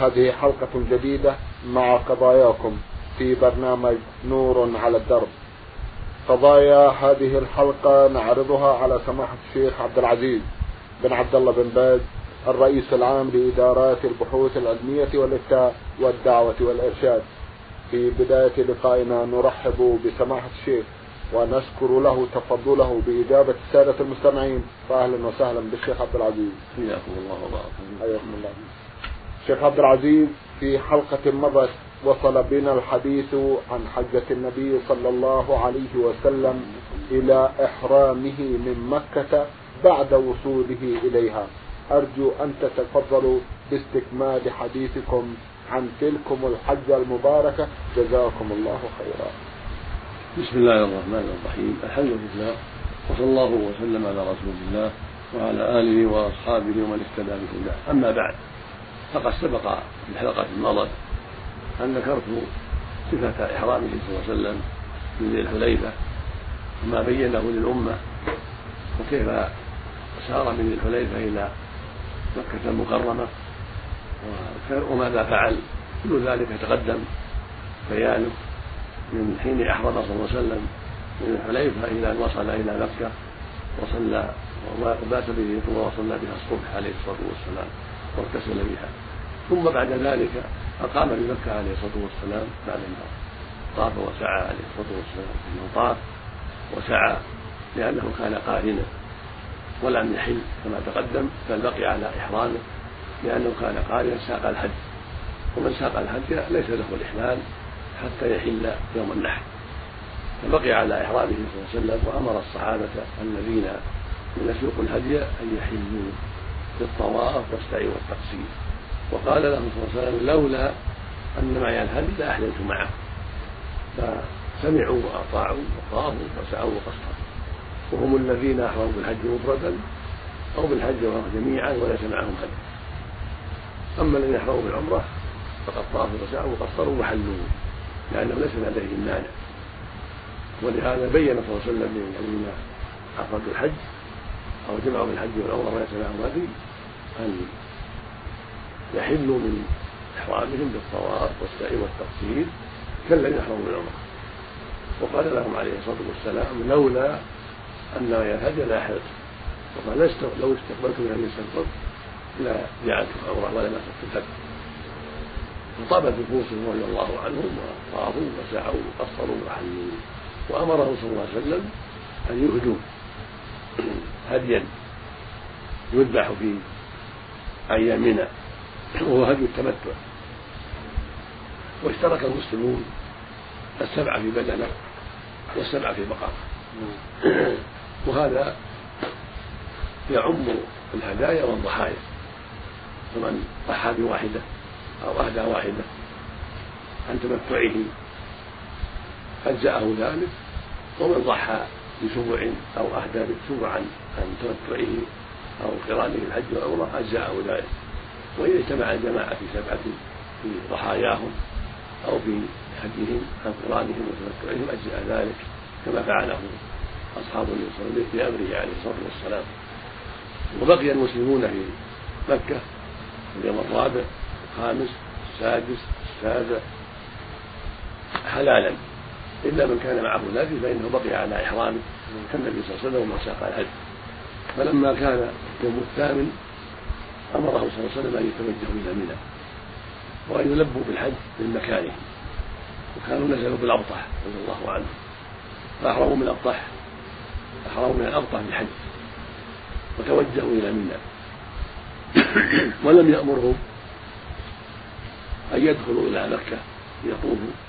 هذه حلقة جديدة مع قضاياكم في برنامج نور على الدرب. قضايا هذه الحلقة نعرضها على سماحة الشيخ عبد العزيز بن عبد الله بن باز الرئيس العام لإدارات البحوث العلمية والإفتاء والدعوة والإرشاد. في بداية لقائنا نرحب بسماحة الشيخ ونشكر له تفضله بإجابة السادة المستمعين فأهلا وسهلا بالشيخ عبد العزيز. حياكم الله وبارك حياكم الله. شيخ عبد العزيز في حلقة مضت وصل بنا الحديث عن حجة النبي صلى الله عليه وسلم إلى إحرامه من مكة بعد وصوله إليها. أرجو أن تتفضلوا باستكمال حديثكم عن تلكم الحجة المباركة. جزاكم الله خيرا. بسم الله الرحمن الرحيم. الحمد لله وصلى الله وسلم على رسول الله وعلى آله وأصحابه ومن اهتدى بهداه. أما بعد فقد سبق في الحلقة الماضية أن ذكرت صفة إحرامه صلى الله عليه وسلم من ذي الحليفة وما بينه للأمة وكيف سار من ذي الحليفة إلى مكة المكرمة وماذا فعل. كل ذلك تقدم بيانه من حين أحرم صلى الله عليه وسلم من الحليفة إلى أن وصل إلى مكة وصلى وبات به وصلى بها الصبح عليه الصلاة والسلام واغتسل بها. ثم بعد ذلك أقام بمكة عليه الصلاة والسلام بعد ما طاف وسعى عليه الصلاة والسلام انه طاف وسعى لأنه كان قارنا ولم يحل كما تقدم بل بقي على إحرامه لأنه كان قارنا ساق الحج. ومن ساق الحج ليس له الإحلال حتى يحل يوم النحر. فبقي على إحرامه صلى الله عليه وسلم وأمر الصحابة الذين من يسوق الهدي أن يحلوا بالطواف والسعي والتقصير. وقال لهم صلى الله عليه وسلم لولا أن معي الهدي لأحللت معه. فسمعوا وأطاعوا وطافوا وسعوا وقصروا. وهم الذين أحرموا بالحج مفردا أو بالحج جميعا وليس معهم هدي. أما الذين أحرموا بالعمرة فقد طافوا وسعوا وقصروا وحلوا لأنه ليس لديهم مانع. ولهذا بين صلى الله عليه وسلم للذين أفردوا الحج أو جمعوا بالحج والعمرة وليس معهم هدي أن يحلوا من إحرامهم بالطواف والسعي والتقصير كالذين أحرموا بالعمرة وقال لهم عليه الصلاة والسلام لولا أن الهدي لا حلت وقال لو استقبلت من استقبلت لا جعلت عمرة ولا مسكت الهدي. فطابت نفوسهم رضي الله عنهم وطافوا وسعوا وقصروا وحلوا. وأمره صلى الله عليه وسلم أن يهدوا هديا يذبح في أيامنا. وهو هدي التمتع. واشترك المسلمون السبعة في بدنة والسبعة في بقرة. وهذا يعم الهدايا والضحايا. فمن ضحى بواحدة أو أهدى واحدة عن تمتعه أجزأه ذلك. ومن ضحى بسبع أو أهدى بسبع عن تمتعه أو قرانه الحج والعمرة أجزأه ذلك. وإذا اجتمع الجماعة في سبعة في ضحاياهم أو في هديهم عن قرانهم وتمتعهم أجزأ ذلك كما فعله أصحاب النبي صلى الله عليه وسلم في أمره عليه الصلاة والسلام. وبقي المسلمون في مكة في اليوم الرابع الخامس السادس السابع حلالا. إلا من كان معه الهدي فإنه بقي على إحرامه كالنبي صلى الله عليه وسلم ومن ساق الهدي. فلما كان اليوم الثامن أمره صلى الله عليه وسلم أن يتوجهوا إلى منى وأن يلبوا بالحج من مكانهم وكانوا نزلوا بالأبطح رضي الله عنهم فأحرموا من الأبطح أحرموا من الأبطح بالحج وتوجهوا إلى منى. ولم يأمرهم أن يدخلوا إلى مكة ليطوفوا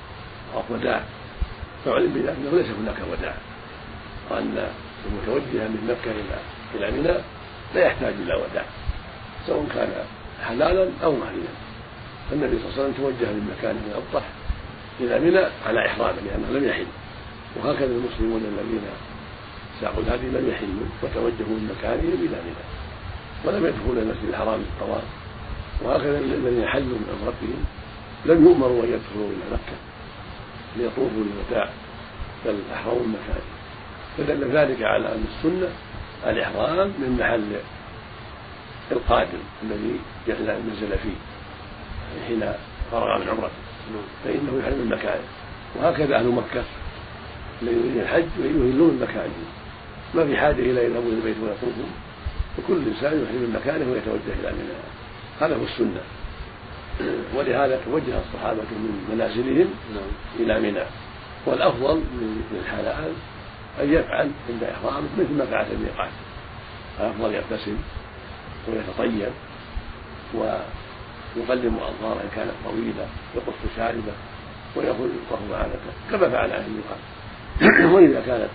وداع فعلم بذلك انه ليس هناك وداع وأن المتوجه من مكة إلى إلى منى لا يحتاج إلى وداع. سواء كان حلالا أو محرما فالنبي صلى الله عليه وسلم توجه من مكانه من الابطح إلى منى على إحرامه لأنه لم يحل. وهكذا المسلمون الذين ساقوا الهدي لم يحلوا وتوجهوا من مكانهم إلى منى. ولم يدخلوا المسجد الحرام للطواف وهكذا الذين حلوا من عمرتهم لم يؤمروا أن يدخلوا إلى مكة ليطوفوا للوداع بل أحرموا من مكانهم فدل ذلك على أن السنة الإحرام من محل القادم الذي نزل فيه حين فرغ من عمرته فإنه يحرم من مكانه وهكذا أهل مكة. الذين يريد الحج يهلون من مكانهم ما في حاجة إلى يذهبوا إلى البيت ويطوفوا وكل إنسان يحرم من مكانه ويتوجه إلى منى هذا هو السنة. ولهذا توجه الصحابة من منازلهم إلى منى والأفضل للحلال أن يفعل عند إحرامه مثل ما فعل في الميقات. الأفضل يغتسل ويتطيب ويقلم أظهاره إن كانت طويلة يقص شاربة ويأخذ عادته كما فعل أهل الميقات وإذا كانت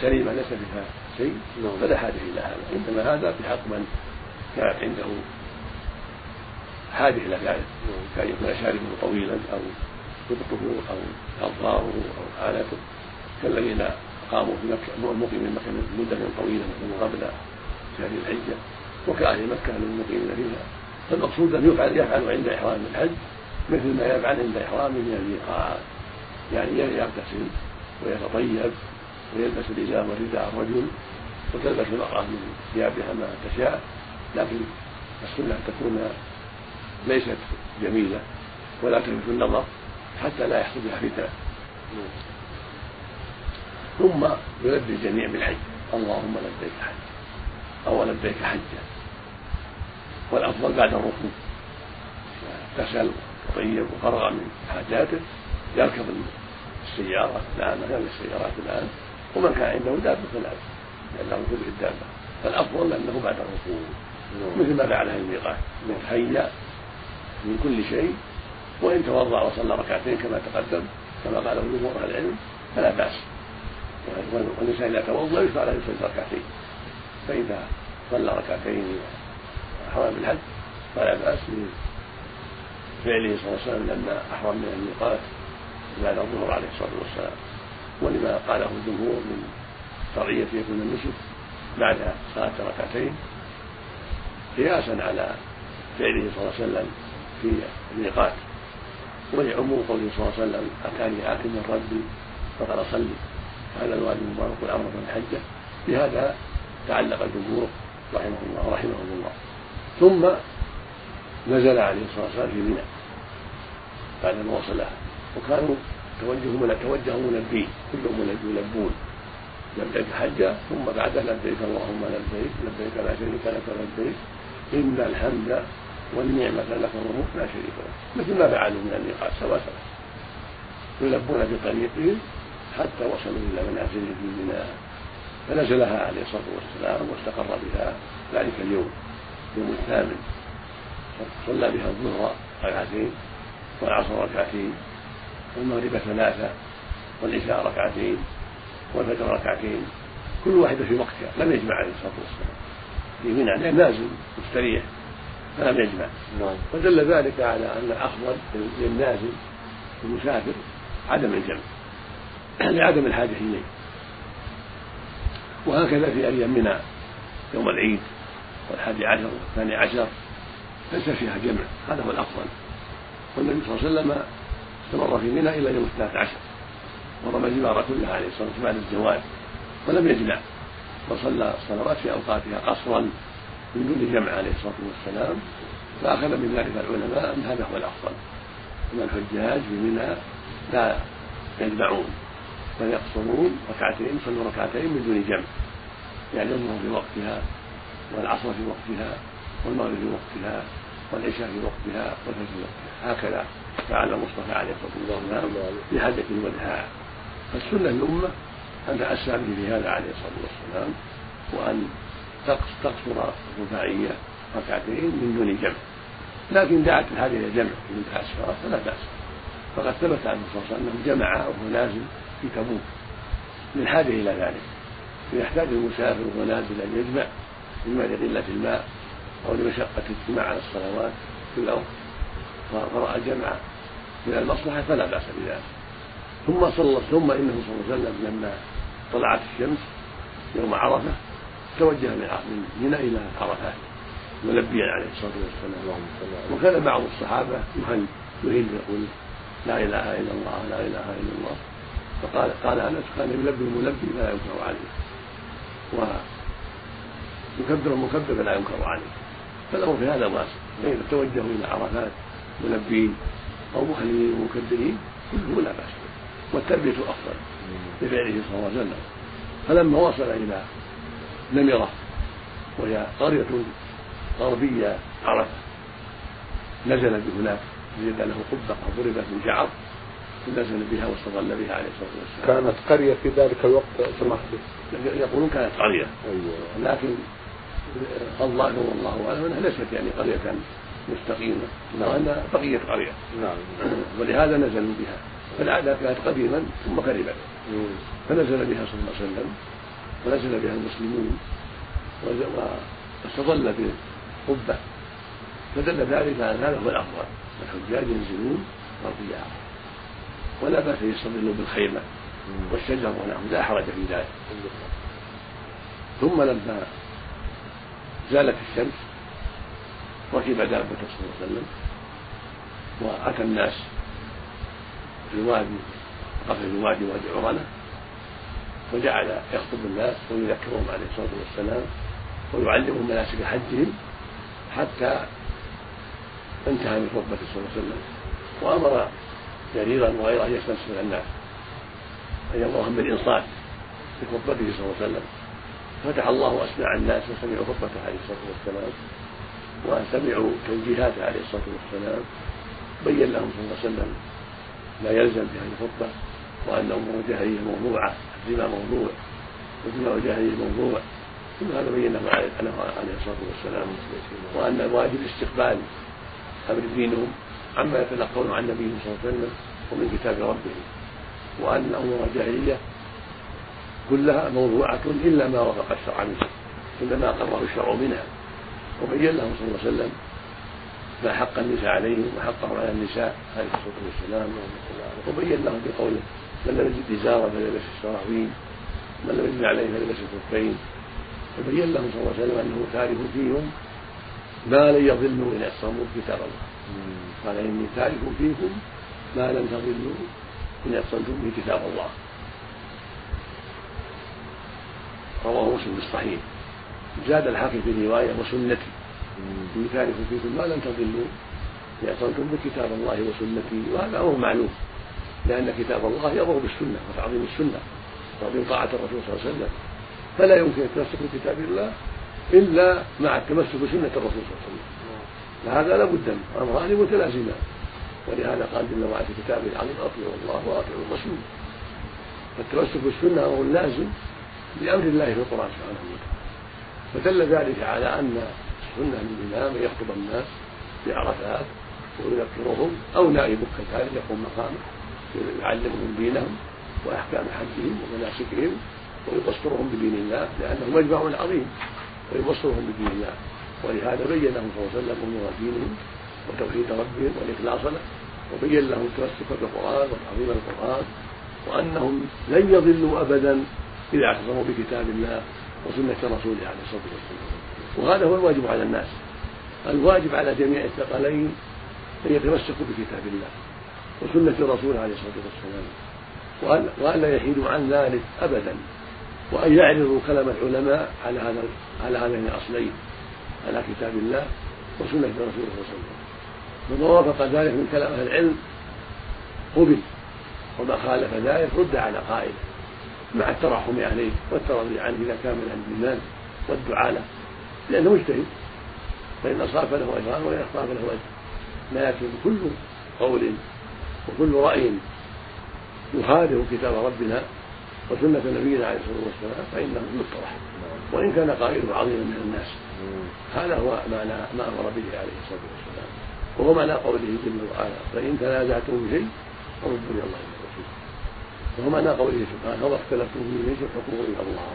سليمة ليس فيها شيء فلا حاجة إلى هذا. إنما هذا في حق من كانت عنده حاجة إلى ذلك. كان يكون شاربه طويلا أو قبطه أو أظهاره أو آلته كالذين قاموا في مكة مقيم مكة مدة طويلة قبل شهر الحجة. وكأهل مكة المقيمين فيها فالمقصود أن يفعل يفعل عند إحرام الحج مثل ما يفعل عند إحرامه من الميقات. يعني يغتسل ويتطيب ويلبس الإزار والرداء الرجل وتلبس المرأة من ثيابها ما تشاء. لكن السنة أن تكون ليست جميلة ولا تلفت النظر حتى لا يحصل بها فتنة. ثم يلبي الجميع بالحج. اللهم لبيك حج أو لبيك حجا والأفضل بعد الركوب. اغتسل وطيب وفرغ من حاجاته يركب السيارة الآن غير السيارات الآن. ومن كان عنده دابة فلا لأنه يكون الدابة فالأفضل أنه بعد الركوب. مثل ما فعل أهل الميقات يتهيأ من كل شيء. وإن توضأ وصلى ركعتين كما تقدم كما قاله جمهور أهل العلم فلا بأس. والإنسان إذا توضأ يشرع له يصلي ركعتين. فإذا صلى ركعتين حرم بالحج فلا بأس بفعله صلى الله عليه وسلم لما أحرم من الميقات بعد الظهر عليه الصلاة والسلام. ولما قاله الجمهور من شرعية يكون النسك بعد صلاة ركعتين قياسا على فعله صلى الله عليه وسلم في الميقات. ولعموم قوله صلى الله عليه وسلم أتاني آت من ربي فقال أصلي. هذا الوادي المبارك والأمر الحجة بهذا تعلق الجمهور رحمه الله رحمه الله. ثم نزل عليه الصلاة والسلام في منى بعد ما وصلها. وكانوا توجهوا من توجهوا ملبين كلهم يلبون لبيك حجة. ثم بعدها لبيك اللهم لبيك لبيك لا شريك لك لبيك إن الحمد والنعمة لك والملك لا شريك له مثل ما فعلوا من الميقات سواء سواء يلبون بطريقهم حتى وصلوا إلى منازلهم في منى. فنزلها عليه الصلاة والسلام واستقر بها ذلك اليوم يوم الثامن. صلى بها الظهر ركعتين والعصر ركعتين والمغرب ثلاثة والعشاء ركعتين والفجر ركعتين كل واحدة في وقتها. لم يجمع عليه الصلاة والسلام. في منى نازل مستريح. فلم يجمع. نعم. ودل ذلك على أن الأفضل للنازل المسافر عدم الجمع لعدم الحاجة إليه. وهكذا في أيام منى يوم العيد والحادي عشر والثاني عشر ليس فيها جمع هذا هو الأفضل. والنبي صلى الله عليه وسلم استمر في منى إلى يوم الثالث عشر ورمى الجبار كلها عليه الصلاة والسلام بعد الزواج ولم يجمع وصلى الصلوات في أوقاتها قصرا من دون جمع عليه الصلاة والسلام. فأخذ من ذلك العلماء أن هذا هو الأفضل. أن الحجاج في منى لا يجمعون. بل يقصرون ركعتين يصلوا ركعتين من دون جمع. يعني الظهر في وقتها والعصر في وقتها والمغرب في وقتها والعشاء في وقتها والفجر في وقتها. هكذا فعل المصطفى عليه الصلاة والسلام في حجه الوداع فالسنة للامه أن تأسى به في هذا عليه الصلاة والسلام وأن تقصر الرباعية ركعتين من دون جمع. لكن دعت الحاجة إلى جمع منتهى الصلاه فلا باس فقد ثبت عنه صلى الله عليه وسلم أنه جمع وهو نازل في تبوك للحاجه إلى ذلك فيحتاج المسافر وهو نازل أن يجمع اما لقله الماء أو لمشقة الاجتماع على الصلوات في الأرض فرأى جمع من المصلحة فلا بأس بذلك. ثم صلى ثم إنه صلى الله عليه وسلم لما طلعت الشمس يوم عرفة توجه من منى إلى عرفات ملبيا عليه الصلاة والسلام. وكان بعض الصحابة يهل يهل يقول لا إله إلا الله لا إله إلا الله. فقال قال انس كان يلبي الملبي فلا ينكر عليه. ويكبر المكبر فلا ينكر عليه. فالامر في هذا واسع فإذا توجهوا إلى عرفات ملبين أو مخلين ومكبرين كله لا بأس والتلبية أفضل لفعله صلى الله عليه وسلم. فلما وصل إلى نمرة وهي قرية غربية عرفة نزل بهناك وجد له قبة ضربت من شعر نزل بها واستظل بها عليه الصلاة والسلام. كانت قرية في ذلك الوقت سمحت يقولون كانت قرية. أيوة. لكن الظاهر والله أعلم أنها ليست يعني قرية مستقيمة. نعم. وأنها بقية قرية. نعم. ولهذا نزلوا بها. فالعادة كانت قديما ثم مم. فنزل بها صلى الله عليه وسلم. ونزل بها المسلمون. واستظل بقبة فدل ذلك على هذا هو الأفضل. الحجاج ينزلون مرضيا ولا بأس يستظلوا بالخيمة. والشجر ونحو لا حرج في ذلك ثم لما زالت الشمس ركب دابته صلى الله عليه وسلم وأتى الناس في وادي قبل الوادي وادي عرنه وجعل يخطب الناس ويذكرهم عليه الصلاة والسلام ويعلمهم مناسك حجهم حتى انتهى من خطبته صلى الله عليه وسلم. وأمر جريرا وغيره أن يستنصر الناس. ان يامرهم بالانصات في خطبته صلى الله عليه وسلم. فتح الله اسماع الناس وسمعوا خطبته عليه الصلاة والسلام. وسمعوا توجيهاته عليه الصلاة والسلام. بين لهم صلى الله عليه وسلم ما يلزم في هذه الخطبة. وأن أمور الجاهليه موضوعة الدماء موضوع ودماء الجاهليه موضوع. كل هذا بين له عليه عليه الصلاة والسلام. وأن الواجب استقبال أمر دينهم. عما يتلقون عن نبيهم صلى الله عليه وسلم ومن كتاب ربهم وأن امور الجاهلية كلها موضوعة إلا ما وافق الشرع منها إلا ما أقره الشرع منها. وبين لهم صلى الله عليه وسلم ما حق النساء عليهم وحقه على النساء عليه الصلاة والسلام وبين لهم بقوله من لم يجد إزارا فليلبس السراويل من لم يجد عليه فليلبس الخفين. وبين لهم صلى الله عليه وسلم أنه تارك فيهم ما لن يضلوا إن اعتصموا بكتاب الله. قال إني تارك فيكم ما لم تضلوا إن اعتصمتم بكتاب الله. رواه مسلم في الصحيح. زاد الحاكم في رواية وسنتي. في تارك فيكم ما لم تضلوا اعتصمتم بكتاب الله وسنتي. وهذا أمر معلوم. لأن كتاب الله يأمر بالسنة وتعظيم السنة وتعظيم طاعة الرسول صلى الله عليه وسلم. فلا يمكن التمسك بكتاب الله إلا مع التمسك بسنة الرسول صلى الله عليه وسلم. فهذا لابد منه. امران متلازمان ولهذا قال جل وعلا في كتابه العظيم أطيعوا الله وأطيعوا الرسول. فالتمسك بالسنة أمر لازم بامر الله في القرآن سبحانه وتعالى. فدل ذلك على أن السنة للإمام ان يخطب الناس في عرفات ويذكرهم أو نائبه كذلك يقوم مقامه يعلمهم دينهم وأحكام حجهم ومناسكهم ويبصرهم بدين الله لأنه مجمع عظيم. ويبصرهم بدين الله. ولهذا بين لهم صلى الله عليه وسلم أمور دينهم وتوحيد ربهم والاخلاص له وبين لهم التمسك بالقران وتعظيم القرآن وأنهم لن يضلوا ابدا إذا اعتصموا بكتاب الله وسنة رسوله عليه الصلاة والسلام. وهذا هو الواجب على الناس. الواجب على جميع الثقلين أن يتمسكوا بكتاب الله وسنة الرسول عليه الصلاة والسلام وأن- والا يحيدوا عن ذلك ابدا. وأن يعرضوا كلام العلماء على هذا على هذين الأصلين على كتاب الله وسنة الرسول صلى الله عليه وسلم. فما وافق ذلك من كلام أهل العلم قبل. وما خالف ذلك رد على قائله مع الترحم عليه والترضي عنه إذا كان من أهل الإيمان والدعاء له. لأنه مجتهد. فإن أصاب فله اجران وإن أخطأ فله أجر. لكن كل قول وكل رأي يخالف كتاب ربنا وسنة نبينا عليه الصلاة والسلام فإنه يطرح وإن كان قائله عظيما من الناس. هذا هو معنى ما أمر به عليه الصلاة والسلام. وهو معنى قوله جل وعلا. فإن تنازعتم في شيء فردوا إلى الله والرسول وهو معنى قوله سبحانه وما اختلفتم فيه شيء حكمه إلى الله.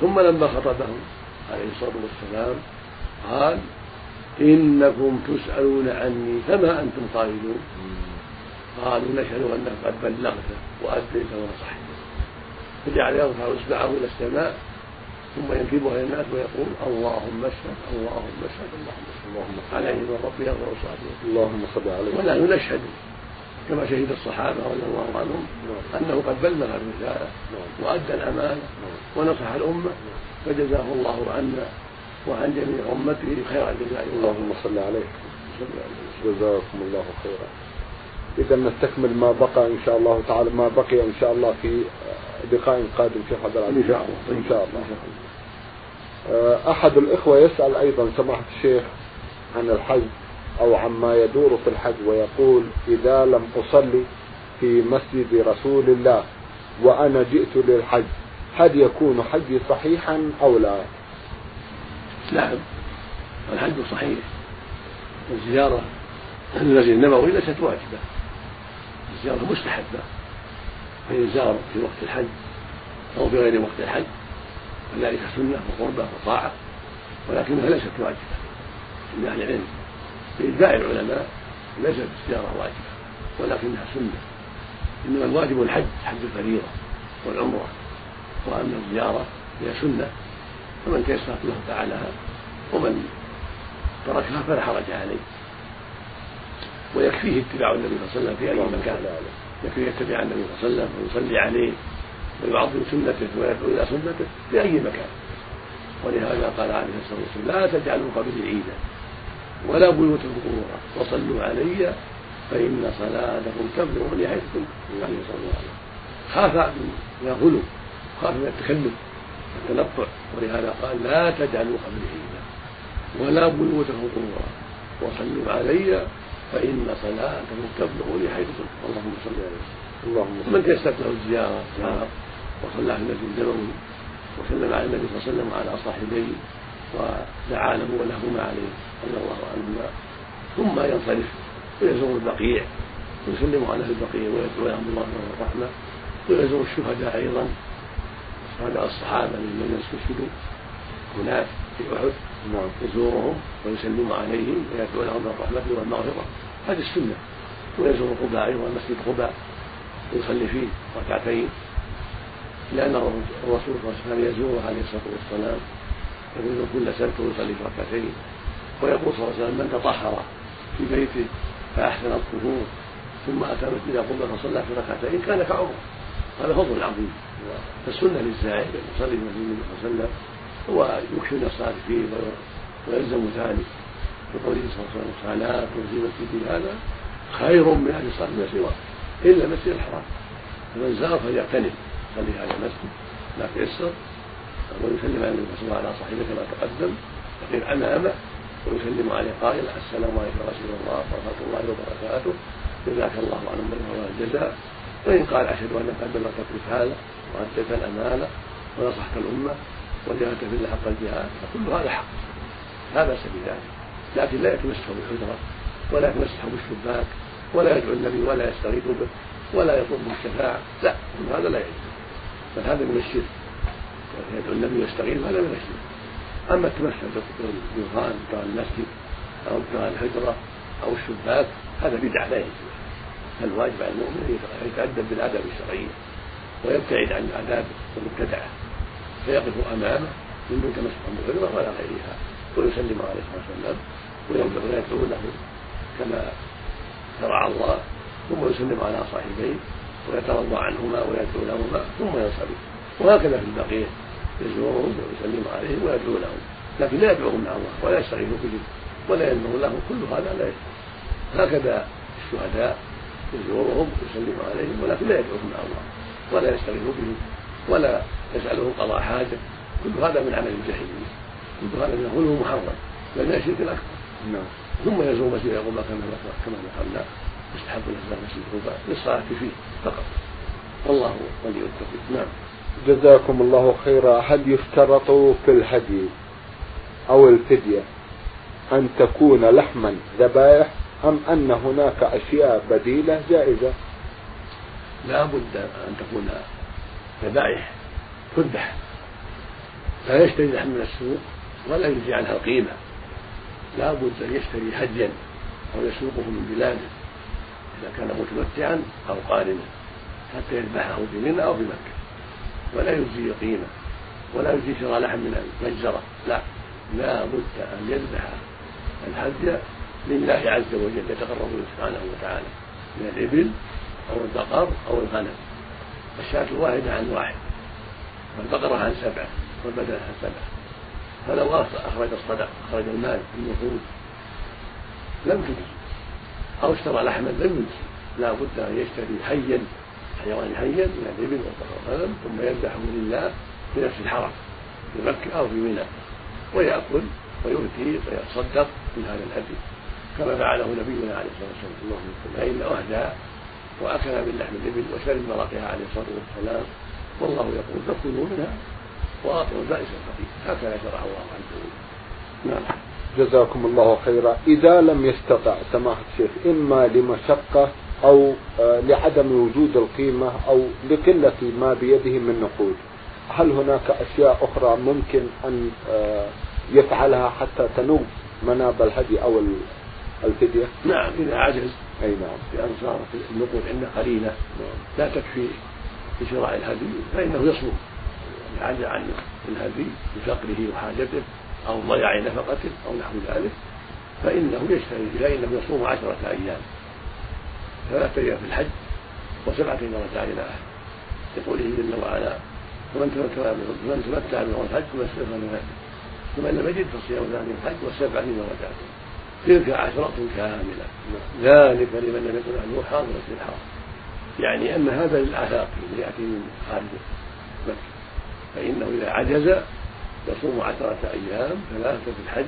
ثم لما خطبهم عليه الصلاة والسلام قال إنكم تسألون عني فما أنتم قائلون؟ قالوا نشهد أنك قد بلغت وأديت ونصحت. فجعل يرفع إصبعه إلى السماء ثم ينكبها إلى الناس ويقول اللهم اشهد اللهم اشهد اللهم اشهد. اللهم عليه من ربي يغفر صلاته اللهم صل عليه. ونحن نشهد كما شهد الصحابة رضي الله عنهم أنه قد بلغ الرسالة وأدى الأمانة ونصح الأمة فجزاه الله عنا وعن جميع أمته خير الجزاء. اللهم صل عليه. جزاكم الله خيرا. إذا نستكمل ما بقى إن شاء الله تعالى ما بقي إن شاء الله في لقاء قادم في حضر إن شاء الله. إن شاء الله. آه، أحد الإخوة يسأل أيضا سماحة الشيخ عن الحج أو عما يدور في الحج ويقول إذا لم أصلي في مسجد رسول الله وأنا جئت للحج هل يكون حجي صحيحا أو لا؟ نعم الحج صحيح. والزيارة المسجد النبوي ليست واجبة. الزيارة مستحبة. فيزار في وقت الحج أو في غير وقت الحج. وذلك سنة وقربة وطاعة. ولكنها ليست واجبة. عند أهل العلم بإجماع العلماء ليست الزيارة واجبة. ولكنها سنة. إنما الواجب الحج حج الفريضة والعمرة. وأما الزيارة هي سنة. فمن تيسرت له فعلها ومن تركها فلا حرج عليه. ويكفيه اتباع النبي صلى الله عليه وسلم في أي مكان. يكفيه يتبع النبي صلى الله عليه وسلم ويصلي عليه ويعظم سنته ويدعو إلى سنته في أي مكان. ولهذا قال عليه الصلاة والسلام لا تجعلوا قبلي عيدا ولا بيوتكم قبورا. وصلوا علي فإن صلاتكم تبلغني حيث كنتم. عليه الصلاة والسلام خاف من الغلو خاف من التكلف والتنطع ولهذا قال لا تجعلوا قبلي عيدا ولا بيوتكم قبورا. وصلوا علي فإن صلاتكم تبلغني حيث كنتم اللهم صل عليه اللهم من تيسرت له الزيارة؟ زار وصلى في المسجد النبوي وسلم على النبي صلى الله عليه وسلم وعلى صاحبيه. ودعا له ولهما عليه رضي الله عنهما. ثم ينصرف ويزور البقيع. ويسلم على أهل البقيع ويدعو لهم الله والرحمه ويزور الشهداء أيضا. شهداء الصحابة الذين استشهدوا هناك في أحد. نعم يزورهم ويسلم عليهم ويدعو لهم بالرحمة والمغفرة. هذه السنة. ويزور قباء أيضا مسجد قباء ويصلي فيه ركعتين لأن الرسول صلى الله عليه وسلم يزوره عليه الصلاة والسلام. يقول كل سنة ويصلي في ركعتين. ويقول صلى الله عليه وسلم من تطهر في بيته فأحسن الطهور. ثم أتى مسجد قبة فصلى في ركعتين. كان كعمر. هذا فضل عظيم. فالسنة للزائر يصلي في النبي صلى الله عليه وسلم. ويكثر من الصلاة فيه ويلزم ذلك. بقوله صلى الله عليه وسلم صلاة في مسجد هذا خير من أهل الصلاة ما سواه. إلا المسجد الحرام. فمن زار فليغتنم يصلي هذا المسجد. ما تيسر. ويسلم على النبي صلى الله عليه صاحبه كما تقدم. يقف امامه ويسلم عليه قائلا السلام عليكم رسول الله ورحمة الله وبركاته. جزاك الله عن من الجزاء. وإن قال أشهد انك قد بلغت الرساله واديت الأمانة ونصحت الأمة. وجاهدت في الله حق الجهاد فكل هذا حق. لا بأس بذلك. لكن لا يتمسح بالحجرة ولا يتمسح بالشباك ولا يدعو النبي ولا يستغيث به ولا يطلب الشفاعه لا كل هذا لا يجوز. بل هذا من الشرك. يدعو النبي ويستغيث هذا من الشرك. أما التمسح بالدخان بتاع المسجد أو بتاع الحجرة أو الشباك هذا بدعة لا يجوز. الواجب على المؤمن أن يتأدب بالأدب الشرعية ويبتعد عن الآداب المبتدعة. فيقف أمامه من دون تمسك بالحجره ولا غيرها ويسلم عليه الصلاة والسلام. ويدعو له كما شرع الله. ثم يسلم على صاحبيه ويترضى عنهما ويدعو لهما. ثم ينصرف. وهكذا في البقيه يزورهم ويسلم عليهم ويدعو لهم. لكن لا يدعوهم مع الله ولا يستغيث بهم ولا ينظر لهم. كل هذا لا يجوز. هكذا الشهداء يزورهم ويسلم عليهم ولكن لا يدعوهم مع الله ولا يستغيث بهم ولا يسألهم قضاء حاجة. كل هذا من عمل الجاهلية. كل هذا من الغلو محرم بل من الشرك الأكبر. نعم. ثم يزور مسجد قباء كما كما ذكرنا يستحب له مسجد قباء للصلاة فيه فقط. والله ولي التوفيق. نعم. جزاكم الله خيرا. هل يشترط في الهدي أو الفدية أن تكون لحما ذبائح أم أن هناك أشياء بديلة جائزة؟ لا بد أن تكون ذبائح تذبح لا يشتري لحم من السوق ولا يجزي عنها القيمة. لا بد أن يشتري هديا أو يسوقه من بلاده إذا كان متمتعا أو قارنا حتى يذبحه بمنى أو بمكة. ولا يجزي قيمة ولا يجزي شراء لحم من المجزرة. لا لا بد أن يذبح الهدي لله عز وجل يتقرب سبحانه وتعالى من الإبل أو البقر أو الغنم. الشاة الواحدة عن واحد والبقرة عن سبعة والبدن عن سبعة. فلو أخرج الصدق أخرج المال النقود لم تجزي أو اشترى لحما لم يجزي لا بد أن يشتري حيا حيوان حيا من الإبل والغنم ثم يذبحه لله في نفس الحرم في مكة أو في منى. ويأكل ويهدي ويتصدق من هذا الهدي كما فعله نبينا عليه الصلاة والسلام فإن أهدى وأكل من لحم الإبل وشرب مرقها عليه الصلاة والسلام. والله يقول فكلوا منها وأعطوا البائس الفقير هكذا شرع الله وجل. نعم. جزاكم الله خيرا. إذا لم يستطع سماحة الشيخ إما لمشقة أو آه، لعدم وجود القيمة أو لقلة ما بيده من نقود هل هناك أشياء أخرى ممكن أن آه، يفعلها حتى تنوب مناب الهدي أو الفدية؟ نعم إذا عجز. أي نعم. بأن صارت النقود عنده قليلة نعم. لا تكفي لشراء الهدي فإنه يصوم عجز عن الهدي لفقره وحاجته أو ضياع نفقته أو نحو ذلك فإنه يشتري فإنه يصوم عشرة أيام. ثلاثة أيام في الحج وسبعة رجع إلى أهله يقوله جل وعلا ومن تمتع من تمتع بعمر الحج فما من هدي ومن لم يجد فصيام ثاني الحج والسبعة رجعت تلك عشرة كاملة. ذلك لمن لم يكن أهله حاضر في الحرم. يعني أن هذا للآفاق الذي يأتي من خارج مكة. فإنه إذا عجز يصوم عشرة أيام ثلاثة في الحج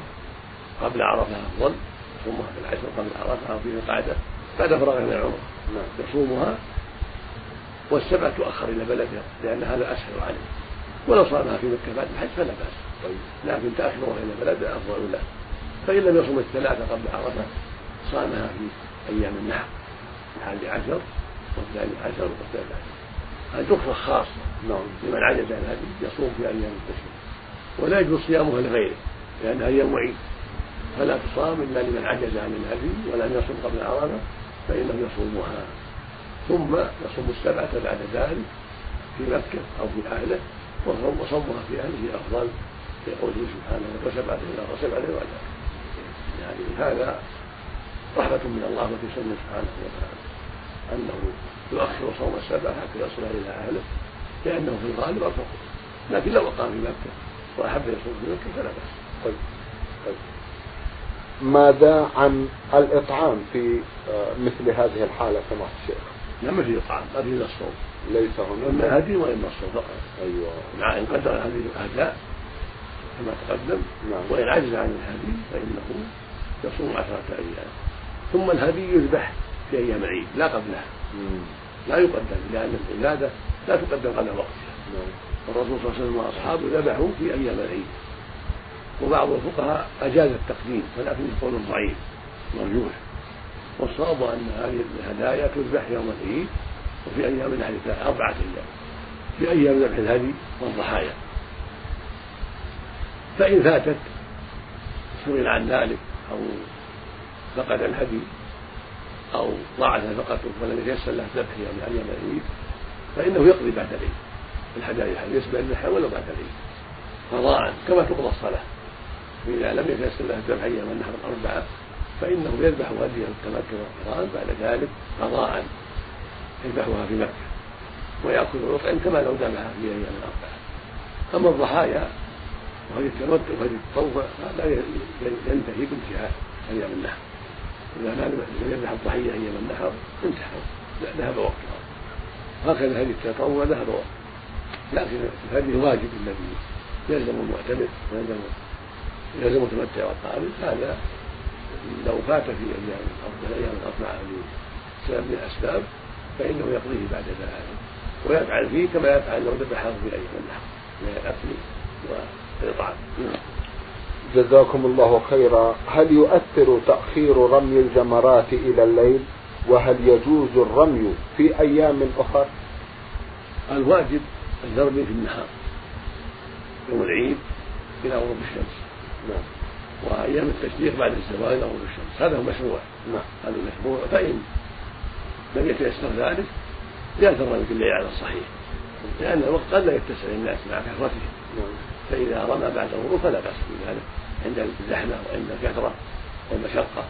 قبل عرفة أفضل يصومها في العشر قبل عرفة أو في القعدة بعد فراغ من العمرة. نعم. يصومها والسبعة تؤخر إلى بلدها لأن هذا أسهل عليه. ولو صامها في مكة بعد الحج فلا بأس. طيب. لكن تأخيرها إلى بلدها أفضل له فإن لم يصم الثلاثة قبل عرفة صامها في أيام النحر الحادي عشر والثاني عشر والثالث عشر. هذه رخصة خاصة نعم لمن عجز عن هذه يصوم في أيام التشريق. ولا يجوز صيامها لغيره لأنها أيام وعيد فلا تصام إلا لمن عجز عن الهدي ولم يصم قبل عرفة فإنه يصومها. ثم يصوم السبعة بعد ذلك في مكة أو في أهله وصومها في أهله أفضل يقول سبحانه وسبعة وسبعة وسبعة. يعني هذا رحمة من الله وفي سنة سبحانه وتعالى. أنه يؤخر صوم السبعة حتى يصل إلى أهله لأنه في الغالب أرفق لكن لو أقام في مكة وأحب يصوم في مكة فلا بأس. طيب طيب. ماذا عن الإطعام في آه، مثل هذه الحالة سماحة الشيخ؟ لا ما في إطعام ما في إلا الصوم. ليس هنا إما هدي وإما الصوم فقط. أيوه. مع إن قدر هذه الأهداء كما تقدم نعم. وإن عجز عن الهدي فإنه يصوم عشرة أيام. ثم الهدي يذبح في أيام العيد لا قبلها. لا يقدم لأن العبادة لا تقدم قبل وقتها. نعم. الرسول صلى الله عليه وسلم وأصحابه ذبحوا في أيام العيد. وبعض الفقهاء أجاز التقديم ولكن قول ضعيف مرجوح. والصواب أن هذه الهدايا تذبح يوم العيد وفي أيام الحج أربعة أيام. في أيام ذبح الهدي والضحايا. فإن فاتت سئل عن ذلك. أو فقد الهدي أو ضاعت نفقته ولم يتيسر له ذبح يوم أيام العيد فإنه يقضي بعد العيد الهدايا يسبح الذبح ولو بعد العيد قضاء كما تقضى الصلاة. وإذا لم يتيسر له الذبح أيام النحر الأربعة فإنه يذبح هديه التمتع والقران بعد ذلك قضاء يذبحها في مكة ويأكل ويطعم كما لو ذبحها في أيام الأربعة. أما الضحايا وهذه التمتع وهذه التطوع هذا ينتهي بانتهاء أيام النحر إذا لم يذبح الضحية أيام النحر انتهى. ذهب وقتها هكذا هذه التطوع ذهب وقتها لكن هذه واجب الذي يلزم المعتمر ويلزم يلزم المتمتع والقابل. هذا لو فات في أيام الأيام الاربعه لسبب من الاسباب فإنه يقضيه بعد ذلك. ويفعل فيه كما يفعل لو ذبحه في أيام النحر من الاكل جزاكم الله خيرا. هل يؤثر تأخير رمي الجمرات إلى الليل؟ وهل يجوز الرمي في أيام أخرى الواجب الرمي في النهار. يوم العيد إلى غروب الشمس. نعم. وأيام التشريق بعد الزوال إلى غروب الشمس. هذا هو مشروع. نعم. هذا مشروع. فإن لم يتيسر ذلك جاز الرمي في الليل على الصحيح. لأن الوقت قد لا يتسع للناس مع كثرتهم نعم. فاذا رمى بعد الغروب فلا بأس بذلك عند الزحمة وعند الكثرة والمشقة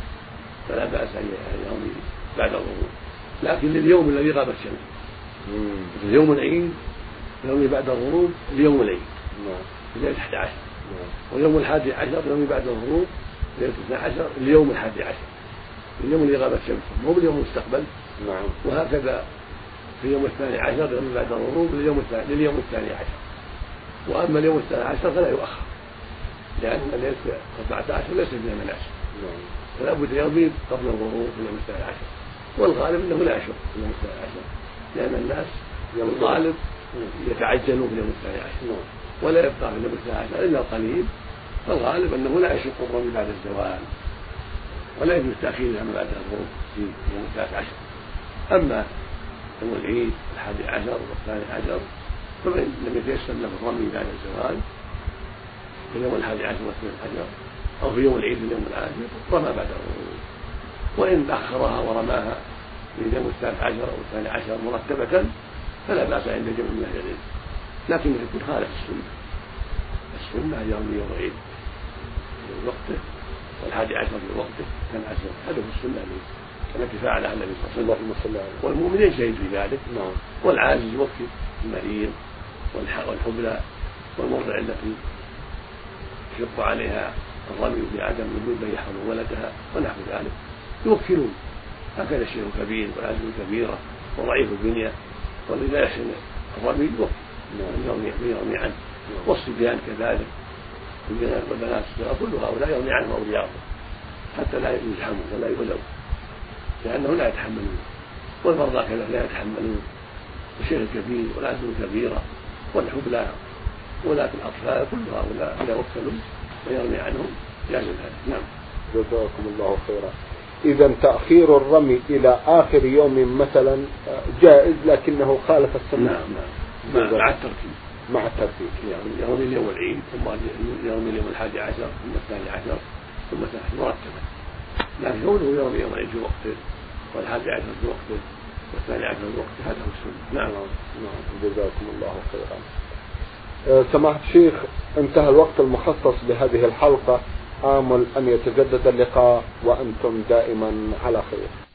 فلا بأس أن يرمي بعد الغروب. لكن لليوم الذي غابت الشمس في يوم العيد يرمي بعد الغروب ليوم العيد ليله 11 ويوم الحادي عشر يوم بعد الغروب ليلة اثنا عشر اليوم الحادي عشر. اليوم اللي غابت شمسه مو باليوم المستقبل. نعم. وهكذا في اليوم الثاني عشر من بعد الغروب لليوم الثاني لليوم الثاني عشر. وأما اليوم الثاني عشر فلا يؤخر. لأن ليس 14 ليس فيها مناسك نعم. فلا بد يغيب قبل الغروب في اليوم الثاني عشر. والغالب إنه لا يشق في اليوم الثاني عشر. لأن الناس الغالب يتعجلون في اليوم الثاني عشر. نعم. ولا يبقى في اليوم الثاني عشر إلا القليل فالغالب إنه لا يشق الرمي بعد الزوال. ولا يجوز تاخيرها من بعد الغروب في يوم الثالث عشر. أما يوم العيد الحادي عشر والثاني عشر فمن لم يتيسر له الرمي بعد الزوال في اليوم الحادي عشر والثاني عشر أو في يوم العيد في اليوم العاشر رمى بعد الغروب وإن أخرها ورماها في اليوم الثالث عشر أو الثاني عشر مرتبة فلا بأس عند جمع من أهل العلم. لكن يكون خالف السنة السنة ان يرمي يوم العيد في وقته والحادي عشر في وقته كان عشر هذا هو السنة التي فعلها النبي صلى الله عليه وسلم. والمؤمن يجتهد في ذلك نعم. والعاجز يوكل المريض. والحبلى والمرضع التي يشق عليها الرمي بعدم وجود من يحرم ولدها ونحو ذلك. يوكلون. هكذا الشيخ الكبير والعجز الكبيرة وضعيف البنيه والذي لا يحسن الرمي يوكل. من يرمي عنه. والصبيان كذلك. والبنات كل هؤلاء يرمي عنهم أولياءهم. حتى لا يزحموا ولا يؤذوا لأنه لا يتحملون. والمرضى كذلك لا يتحملون. الشيخ الكبير والعزم الكبيرة والحبلى ولاة الأطفال كل هؤلاء إذا وكلوا ويرمي عنهم جاز ذلك نعم. جزاكم الله خيرا. إذا تأخير الرمي إلى آخر يوم مثلا جائز لكنه خالف السنة. نعم نعم. مع الترتيب. مع الترتيب. يعني يرمي اليوم العيد ثم يرمي اليوم الحادي عشر ثم الثاني عشر ثم الثالث مرتبا لكن كونه يرمي يوم العيد في وقته والحادي عشر في وقته. والثاني عشر في وقته هذا هو السنة. نعم. نعم. جزاكم الله خيرا. أه، سماحة الشيخ انتهى الوقت المخصص لهذه الحلقة. آمل أن يتجدد اللقاء وأنتم دائما على خير.